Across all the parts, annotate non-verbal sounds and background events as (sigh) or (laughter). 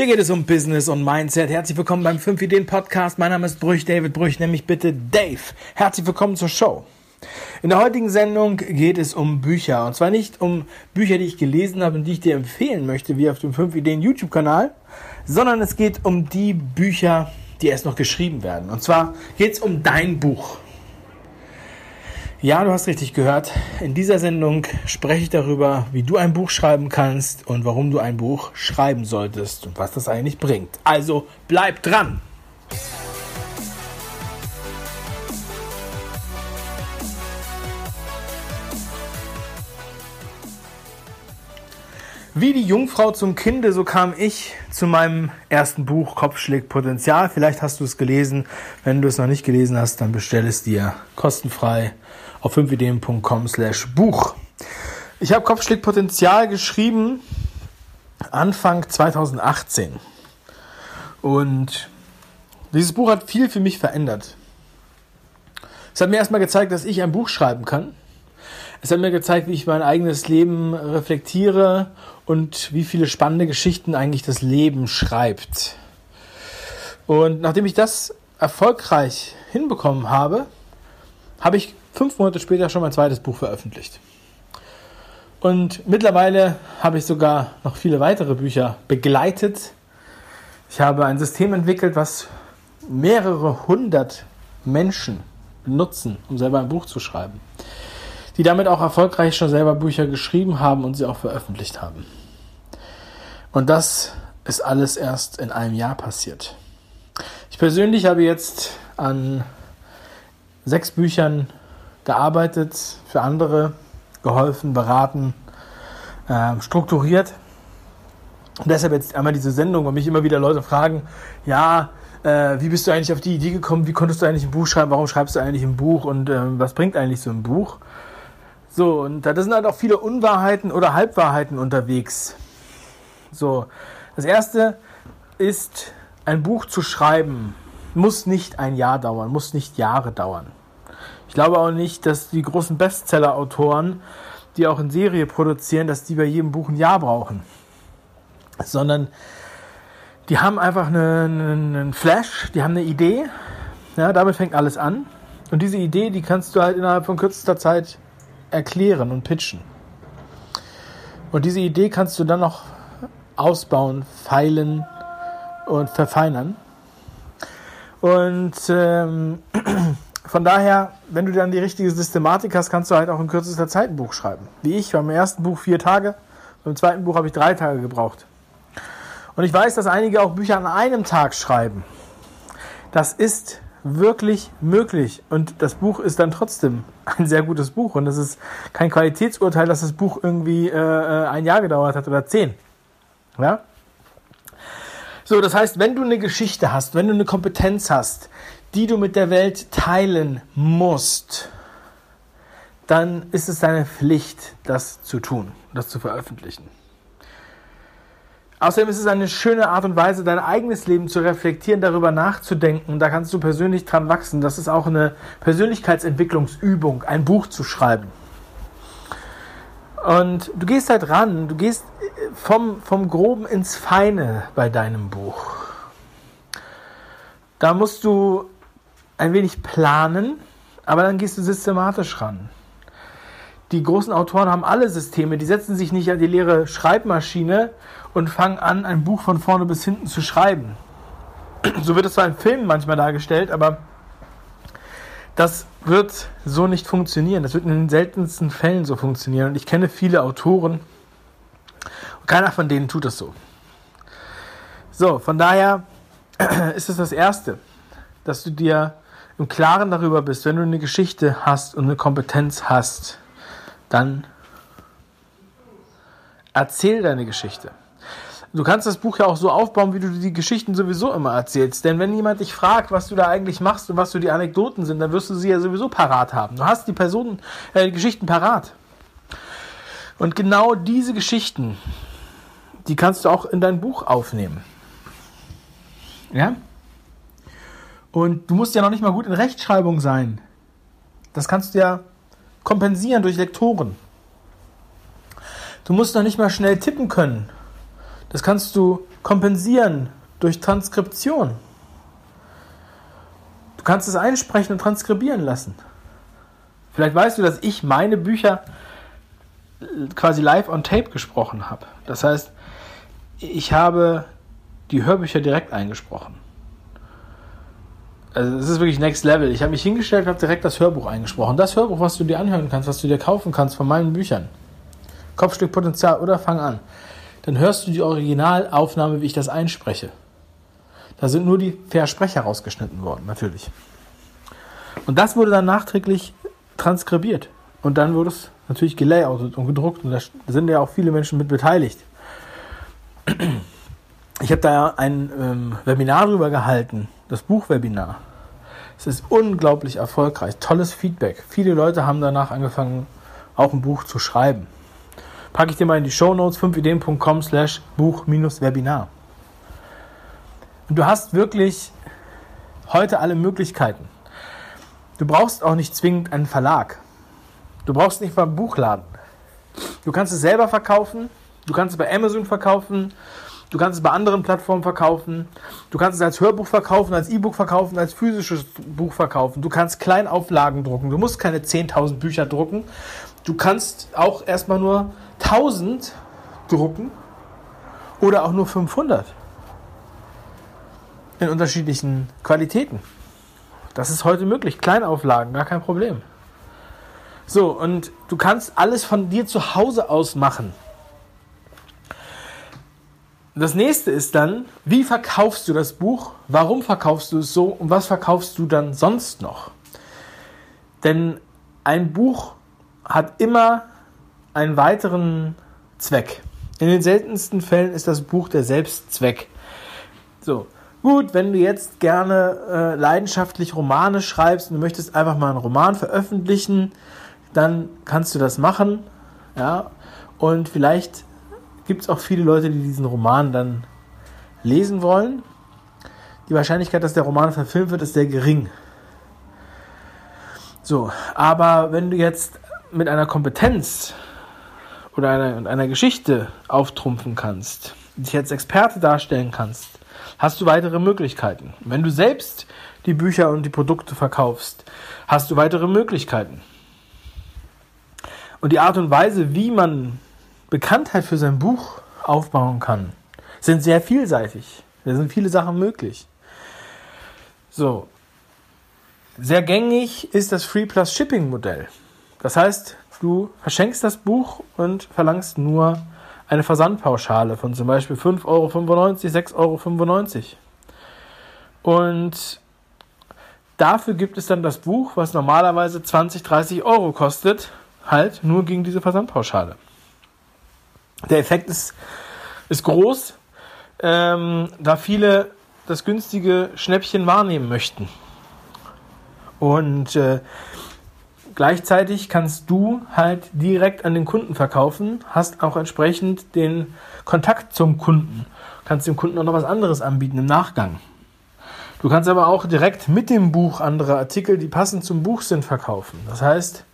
Hier geht es um Business und Mindset. Herzlich willkommen beim 5 Ideen Podcast. Mein Name ist Brüch, David Brüch, nämlich bitte Dave. Herzlich willkommen zur Show. In der heutigen Sendung geht es um Bücher. Und zwar nicht um Bücher, die ich gelesen habe und die ich dir empfehlen möchte, wie auf dem 5 Ideen YouTube-Kanal, sondern es geht um die Bücher, die erst noch geschrieben werden. Und zwar geht es um dein Buch. Ja, du hast richtig gehört. In dieser Sendung spreche ich darüber, wie du ein Buch schreiben kannst und warum du ein Buch schreiben solltest und was das eigentlich bringt. Also bleib dran! Wie die Jungfrau zum Kinde, so kam ich zu meinem ersten Buch Kopf schlägt Potenzial. Vielleicht hast du es gelesen. Wenn du es noch nicht gelesen hast, dann bestell es dir kostenfrei auf 5ideen.com slash Buch. Ich habe Kopfschläg Potenzial geschrieben Anfang 2018. Und dieses Buch hat viel für mich verändert. Es hat mir erstmal gezeigt, dass ich ein Buch schreiben kann. Es hat mir gezeigt, wie ich mein eigenes Leben reflektiere und wie viele spannende Geschichten eigentlich das Leben schreibt. Und nachdem ich das erfolgreich hinbekommen habe, habe ich fünf Monate später schon mein zweites Buch veröffentlicht. Und mittlerweile habe ich sogar noch viele weitere Bücher begleitet. Ich habe ein System entwickelt, was mehrere hundert Menschen benutzen, um selber ein Buch zu schreiben. Die damit auch erfolgreich schon selber Bücher geschrieben haben und sie auch veröffentlicht haben. Und das ist alles erst in einem Jahr passiert. Ich persönlich habe jetzt an sechs Büchern gearbeitet, für andere geholfen, beraten, äh, strukturiert. Und deshalb jetzt einmal diese Sendung, weil mich immer wieder Leute fragen, ja, äh, wie bist du eigentlich auf die Idee gekommen, wie konntest du eigentlich ein Buch schreiben, warum schreibst du eigentlich ein Buch und äh, was bringt eigentlich so ein Buch? So, und da sind halt auch viele Unwahrheiten oder Halbwahrheiten unterwegs. So, das erste ist, ein Buch zu schreiben, muss nicht ein Jahr dauern, muss nicht Jahre dauern. Ich glaube auch nicht, dass die großen Bestseller-Autoren, die auch in Serie produzieren, dass die bei jedem Buch ein Jahr brauchen. Sondern die haben einfach einen, einen Flash, die haben eine Idee. Ja, damit fängt alles an. Und diese Idee, die kannst du halt innerhalb von kürzester Zeit erklären und pitchen. Und diese Idee kannst du dann noch ausbauen, feilen und verfeinern. Und ähm, (clears throat) von daher, wenn du dann die richtige Systematik hast, kannst du halt auch in kürzester Zeit ein Buch schreiben. Wie ich, beim ersten Buch vier Tage, beim zweiten Buch habe ich drei Tage gebraucht. Und ich weiß, dass einige auch Bücher an einem Tag schreiben. Das ist wirklich möglich. Und das Buch ist dann trotzdem (laughs) ein sehr gutes Buch. Und es ist kein Qualitätsurteil, dass das Buch irgendwie äh, ein Jahr gedauert hat oder zehn. Ja? So, das heißt, wenn du eine Geschichte hast, wenn du eine Kompetenz hast, die du mit der Welt teilen musst, dann ist es deine Pflicht, das zu tun, das zu veröffentlichen. Außerdem ist es eine schöne Art und Weise, dein eigenes Leben zu reflektieren, darüber nachzudenken. Da kannst du persönlich dran wachsen. Das ist auch eine Persönlichkeitsentwicklungsübung, ein Buch zu schreiben. Und du gehst halt ran, du gehst vom, vom Groben ins Feine bei deinem Buch. Da musst du ein wenig planen, aber dann gehst du systematisch ran. Die großen Autoren haben alle Systeme, die setzen sich nicht an die leere Schreibmaschine und fangen an, ein Buch von vorne bis hinten zu schreiben. (clears throat) So wird es zwar in Filmen manchmal dargestellt, aber das wird so nicht funktionieren. Das wird in den seltensten Fällen so funktionieren. Und ich kenne viele Autoren und keiner von denen tut das so. So, von daher (clears throat) ist es das Erste, dass du dir im Klaren darüber bist, wenn du eine Geschichte hast und eine Kompetenz hast, dann erzähl deine Geschichte. Du kannst das Buch ja auch so aufbauen, wie du die Geschichten sowieso immer erzählst. Denn wenn jemand dich fragt, was du da eigentlich machst und was so die Anekdoten sind, dann wirst du sie ja sowieso parat haben. Du hast die Personen, äh, die Geschichten parat. Und genau diese Geschichten, die kannst du auch in dein Buch aufnehmen. Ja? Und du musst ja noch nicht mal gut in Rechtschreibung sein. Das kannst du ja kompensieren durch Lektoren. Du musst noch nicht mal schnell tippen können. Das kannst du kompensieren durch Transkription. Du kannst es einsprechen und transkribieren lassen. Vielleicht weißt du, dass ich meine Bücher quasi live on tape gesprochen habe. Das heißt, ich habe die Hörbücher direkt eingesprochen. Also es ist wirklich next level. Ich habe mich hingestellt und habe direkt das Hörbuch eingesprochen. Das Hörbuch, was du dir anhören kannst, was du dir kaufen kannst von meinen Büchern. Kopfstück Potenzial oder fang an. Dann hörst du die Originalaufnahme, wie ich das einspreche. Da sind nur die Versprecher rausgeschnitten worden, natürlich. Und das wurde dann nachträglich transkribiert. Und dann wurde es natürlich gelayoutet und gedruckt. Und da sind ja auch viele Menschen mit beteiligt. Ich habe da ein ähm, Webinar drüber gehalten, das Buchwebinar. Es ist unglaublich erfolgreich, tolles Feedback. Viele Leute haben danach angefangen, auch ein Buch zu schreiben. Packe ich dir mal in die Show Notes 5ideen.com slash Buch-Webinar. Und du hast wirklich heute alle Möglichkeiten. Du brauchst auch nicht zwingend einen Verlag. Du brauchst nicht mal einen Buchladen. Du kannst es selber verkaufen. Du kannst es bei Amazon verkaufen. Du kannst es bei anderen Plattformen verkaufen. Du kannst es als Hörbuch verkaufen, als E-Book verkaufen, als physisches Buch verkaufen. Du kannst Kleinauflagen drucken. Du musst keine 10.000 Bücher drucken. Du kannst auch erstmal nur 1000 drucken oder auch nur 500 in unterschiedlichen Qualitäten. Das ist heute möglich. Kleinauflagen, gar kein Problem. So, und du kannst alles von dir zu Hause aus machen. Das nächste ist dann, wie verkaufst du das Buch? Warum verkaufst du es so? Und was verkaufst du dann sonst noch? Denn ein Buch hat immer einen weiteren Zweck. In den seltensten Fällen ist das Buch der Selbstzweck. So, Gut, wenn du jetzt gerne äh, leidenschaftlich Romane schreibst und du möchtest einfach mal einen Roman veröffentlichen, dann kannst du das machen. Ja, und vielleicht gibt es auch viele Leute, die diesen Roman dann lesen wollen. Die Wahrscheinlichkeit, dass der Roman verfilmt wird, ist sehr gering. So, aber wenn du jetzt mit einer Kompetenz oder einer, einer Geschichte auftrumpfen kannst, dich als Experte darstellen kannst, hast du weitere Möglichkeiten. Wenn du selbst die Bücher und die Produkte verkaufst, hast du weitere Möglichkeiten. Und die Art und Weise, wie man Bekanntheit für sein Buch aufbauen kann, sind sehr vielseitig. Da sind viele Sachen möglich. So. Sehr gängig ist das Free Plus Shipping Modell. Das heißt, du verschenkst das Buch und verlangst nur eine Versandpauschale von zum Beispiel 5,95 Euro, 6,95 Euro. Und dafür gibt es dann das Buch, was normalerweise 20, 30 Euro kostet, halt nur gegen diese Versandpauschale. Der Effekt ist, ist groß, ähm, da viele das günstige Schnäppchen wahrnehmen möchten. Und äh, Gleichzeitig kannst du halt direkt an den Kunden verkaufen, hast auch entsprechend den Kontakt zum Kunden, kannst dem Kunden auch noch was anderes anbieten im Nachgang. Du kannst aber auch direkt mit dem Buch andere Artikel, die passend zum Buch sind, verkaufen. Das heißt,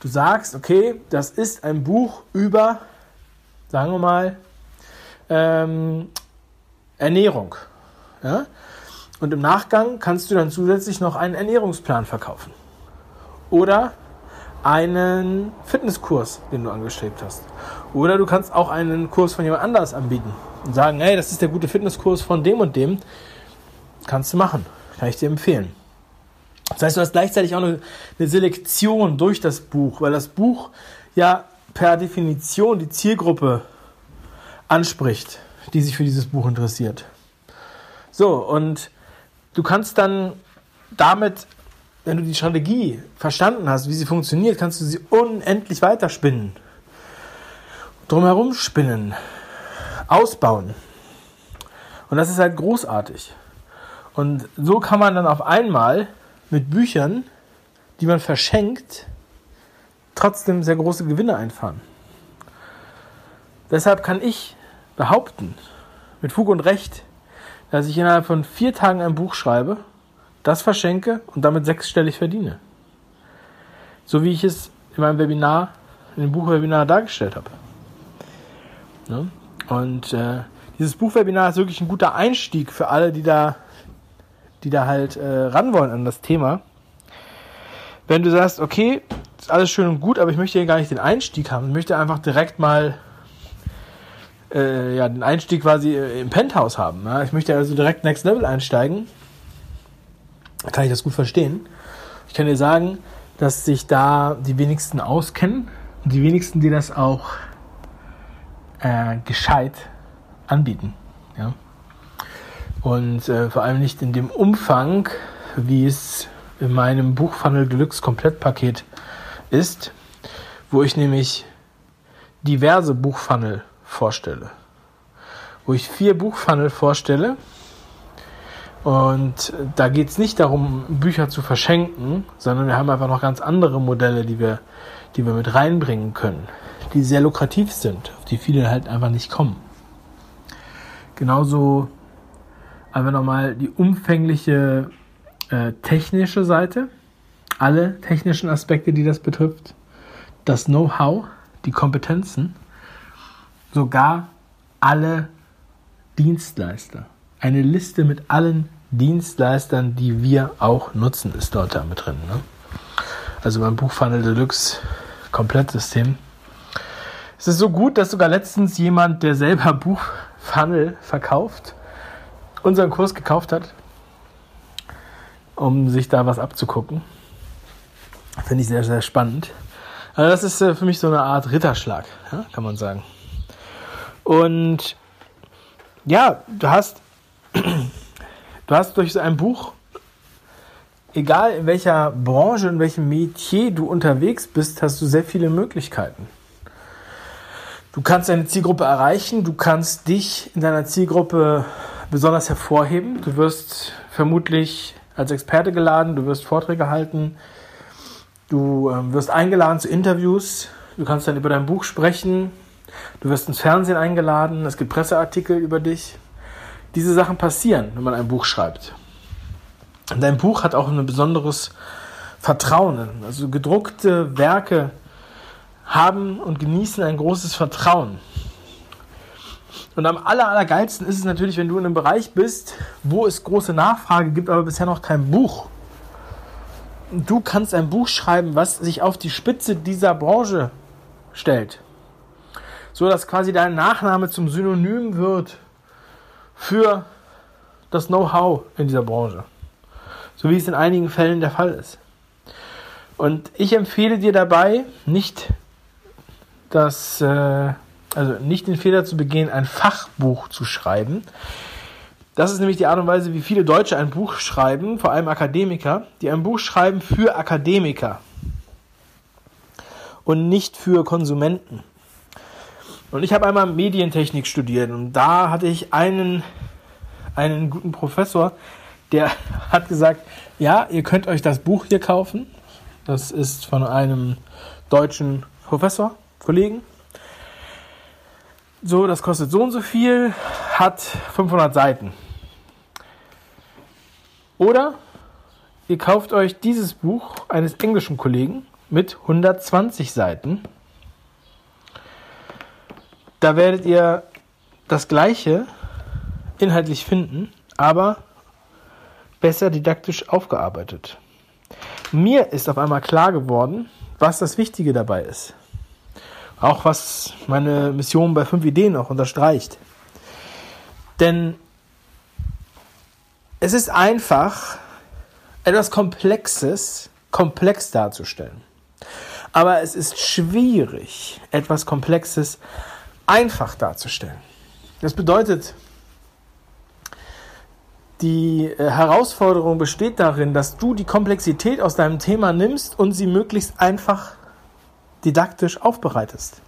du sagst, okay, das ist ein Buch über, sagen wir mal, ähm, Ernährung. Ja? Und im Nachgang kannst du dann zusätzlich noch einen Ernährungsplan verkaufen oder einen Fitnesskurs, den du angestrebt hast. Oder du kannst auch einen Kurs von jemand anders anbieten und sagen, hey, das ist der gute Fitnesskurs von dem und dem. Kannst du machen. Kann ich dir empfehlen. Das heißt, du hast gleichzeitig auch eine, eine Selektion durch das Buch, weil das Buch ja per Definition die Zielgruppe anspricht, die sich für dieses Buch interessiert. So, und du kannst dann damit wenn du die Strategie verstanden hast, wie sie funktioniert, kannst du sie unendlich weiterspinnen. Drumherum spinnen, ausbauen. Und das ist halt großartig. Und so kann man dann auf einmal mit Büchern, die man verschenkt, trotzdem sehr große Gewinne einfahren. Deshalb kann ich behaupten, mit Fug und Recht, dass ich innerhalb von vier Tagen ein Buch schreibe das verschenke und damit sechsstellig verdiene. So wie ich es in meinem Webinar, in dem Buchwebinar dargestellt habe. Ne? Und äh, dieses Buchwebinar ist wirklich ein guter Einstieg für alle, die da, die da halt äh, ran wollen an das Thema. Wenn du sagst, okay, ist alles schön und gut, aber ich möchte hier gar nicht den Einstieg haben. Ich möchte einfach direkt mal äh, ja, den Einstieg quasi äh, im Penthouse haben. Ja? Ich möchte also direkt Next Level einsteigen. Kann ich das gut verstehen. Ich kann dir sagen, dass sich da die wenigsten auskennen und die wenigsten, die das auch äh, gescheit anbieten. Ja? Und äh, vor allem nicht in dem Umfang, wie es in meinem Buchfunnel Deluxe Komplettpaket ist, wo ich nämlich diverse Buchfunnel vorstelle. Wo ich vier Buchfunnel vorstelle. Und da geht es nicht darum, Bücher zu verschenken, sondern wir haben einfach noch ganz andere Modelle, die wir, die wir mit reinbringen können, die sehr lukrativ sind, auf die viele halt einfach nicht kommen. Genauso einfach nochmal die umfängliche äh, technische Seite, alle technischen Aspekte, die das betrifft, das Know-how, die Kompetenzen sogar alle Dienstleister. Eine Liste mit allen Dienstleistern, die wir auch nutzen, ist dort da mit drin. Ne? Also beim Buchfunnel Deluxe Komplettsystem. Es ist so gut, dass sogar letztens jemand, der selber (laughs) Buchfunnel verkauft, unseren Kurs gekauft hat, um sich da was abzugucken. Finde ich sehr, sehr spannend. Also das ist äh, für mich so eine Art Ritterschlag, kann man sagen. Und ja, du hast, (clears throat) du hast durch so ein Buch, egal in welcher Branche, in welchem Metier du unterwegs bist, hast du sehr viele Möglichkeiten. Du kannst deine Zielgruppe erreichen, du kannst dich in deiner Zielgruppe besonders hervorheben. Du wirst vermutlich als Experte geladen, du wirst Vorträge halten, du ähm, wirst eingeladen zu Interviews, du kannst dann über dein Buch sprechen, Du wirst ins Fernsehen eingeladen, es gibt Presseartikel über dich. Diese Sachen passieren, wenn man ein Buch schreibt. Und dein Buch hat auch ein besonderes Vertrauen. Also gedruckte Werke haben und genießen ein großes Vertrauen. Und am aller, allergeilsten ist es natürlich, wenn du in einem Bereich bist, wo es große Nachfrage gibt, aber bisher noch kein Buch. Du kannst ein Buch schreiben, was sich auf die Spitze dieser Branche stellt so dass quasi dein Nachname zum Synonym wird für das Know-how in dieser Branche. So wie es in einigen Fällen der Fall ist. Und ich empfehle dir dabei, nicht das, äh, also nicht den Fehler zu begehen, ein Fachbuch zu schreiben. Das ist nämlich die Art und Weise, wie viele Deutsche ein Buch schreiben, vor allem Akademiker, die ein Buch schreiben für Akademiker und nicht für Konsumenten. Und ich habe einmal Medientechnik studiert und da hatte ich einen, einen guten Professor, der (laughs) hat gesagt, ja, ihr könnt euch das Buch hier kaufen. Das ist von einem deutschen Professor, Kollegen. So, das kostet so und so viel, hat 500 Seiten. Oder ihr kauft euch dieses Buch eines englischen Kollegen mit 120 Seiten da werdet ihr das Gleiche inhaltlich finden, aber besser didaktisch aufgearbeitet. Mir ist auf einmal klar geworden, was das Wichtige dabei ist. Auch was meine Mission bei 5 Ideen auch unterstreicht. Denn es ist einfach, etwas Komplexes komplex darzustellen. Aber es ist schwierig, etwas Komplexes einfach darzustellen. Das bedeutet, die äh, Herausforderung besteht darin, dass du die Komplexität aus deinem Thema nimmst und sie möglichst einfach didaktisch aufbereitest.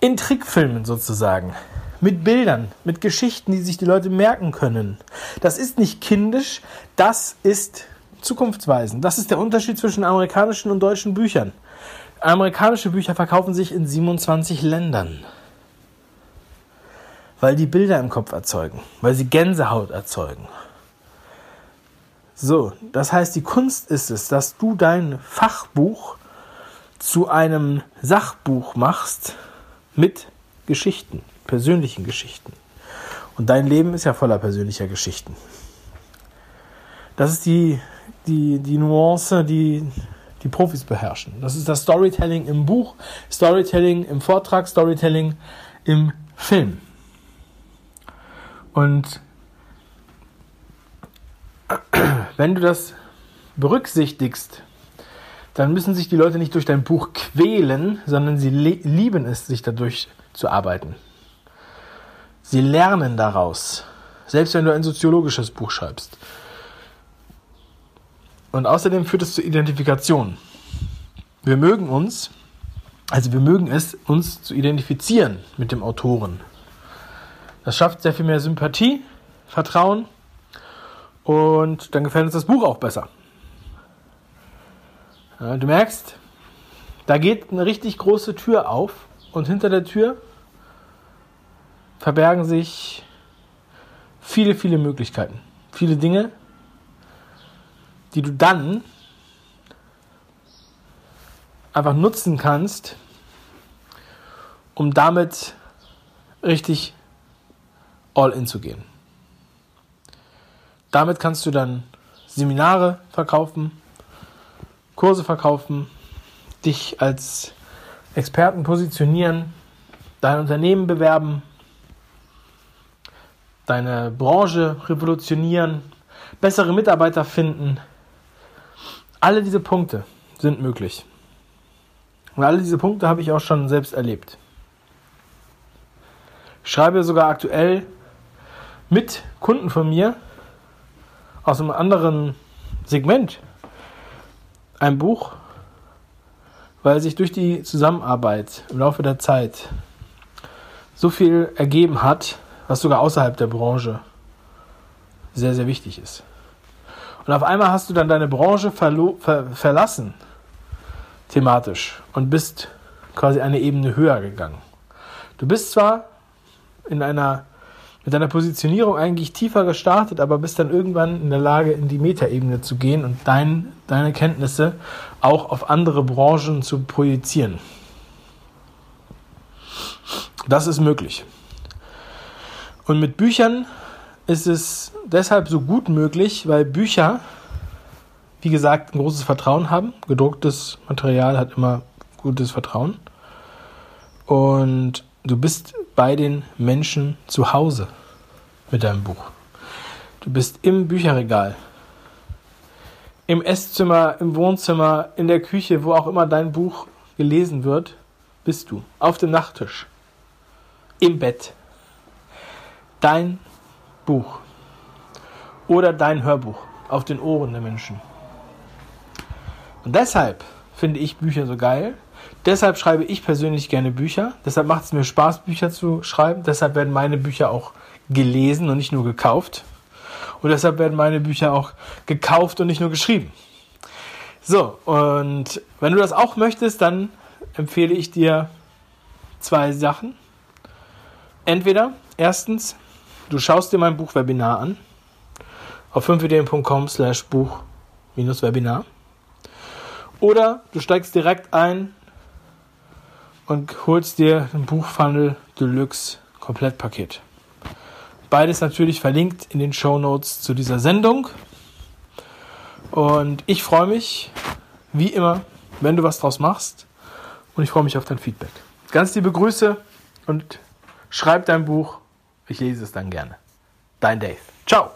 In Trickfilmen sozusagen. Mit Bildern, mit Geschichten, die sich die Leute merken können. Das ist nicht kindisch, das ist zukunftsweisend. Das ist der Unterschied zwischen amerikanischen und deutschen Büchern. Amerikanische Bücher verkaufen sich in 27 Ländern weil die Bilder im Kopf erzeugen, weil sie Gänsehaut erzeugen. So, das heißt, die Kunst ist es, dass du dein Fachbuch zu einem Sachbuch machst mit Geschichten, persönlichen Geschichten. Und dein Leben ist ja voller persönlicher Geschichten. Das ist die, die, die Nuance, die die Profis beherrschen. Das ist das Storytelling im Buch, Storytelling im Vortrag, Storytelling im Film. Und wenn du das berücksichtigst, dann müssen sich die Leute nicht durch dein Buch quälen, sondern sie lieben es, sich dadurch zu arbeiten. Sie lernen daraus, selbst wenn du ein soziologisches Buch schreibst. Und außerdem führt es zur Identifikation. Wir mögen uns, also wir mögen es, uns zu identifizieren mit dem Autoren. Das schafft sehr viel mehr Sympathie, Vertrauen und dann gefällt uns das Buch auch besser. Du merkst, da geht eine richtig große Tür auf und hinter der Tür verbergen sich viele, viele Möglichkeiten, viele Dinge, die du dann einfach nutzen kannst, um damit richtig all in zu gehen. Damit kannst du dann Seminare verkaufen, Kurse verkaufen, dich als Experten positionieren, dein Unternehmen bewerben, deine Branche revolutionieren, bessere Mitarbeiter finden. Alle diese Punkte sind möglich. Und alle diese Punkte habe ich auch schon selbst erlebt. Ich schreibe sogar aktuell mit Kunden von mir aus einem anderen Segment ein Buch, weil sich durch die Zusammenarbeit im Laufe der Zeit so viel ergeben hat, was sogar außerhalb der Branche sehr, sehr wichtig ist. Und auf einmal hast du dann deine Branche ver verlassen, thematisch, und bist quasi eine Ebene höher gegangen. Du bist zwar in einer mit deiner Positionierung eigentlich tiefer gestartet, aber bist dann irgendwann in der Lage, in die Metaebene zu gehen und dein, deine Kenntnisse auch auf andere Branchen zu projizieren. Das ist möglich. Und mit Büchern ist es deshalb so gut möglich, weil Bücher, wie gesagt, ein großes Vertrauen haben. Gedrucktes Material hat immer gutes Vertrauen. Und du bist bei den Menschen zu Hause mit deinem Buch. Du bist im Bücherregal, im Esszimmer, im Wohnzimmer, in der Küche, wo auch immer dein Buch gelesen wird, bist du. Auf dem Nachttisch, im Bett. Dein Buch oder dein Hörbuch auf den Ohren der Menschen. Und deshalb finde ich Bücher so geil, Deshalb schreibe ich persönlich gerne Bücher. Deshalb macht es mir Spaß, Bücher zu schreiben. Deshalb werden meine Bücher auch gelesen und nicht nur gekauft. Und deshalb werden meine Bücher auch gekauft und nicht nur geschrieben. So, und wenn du das auch möchtest, dann empfehle ich dir zwei Sachen. Entweder, erstens, du schaust dir mein Buchwebinar an auf 5ideen.com slash Buch-Webinar. Oder du steigst direkt ein und holst dir ein Buchfunnel Deluxe Komplettpaket. Beides natürlich verlinkt in den Show Notes zu dieser Sendung. Und ich freue mich, wie immer, wenn du was draus machst. Und ich freue mich auf dein Feedback. Ganz liebe Grüße und schreib dein Buch. Ich lese es dann gerne. Dein Dave. Ciao.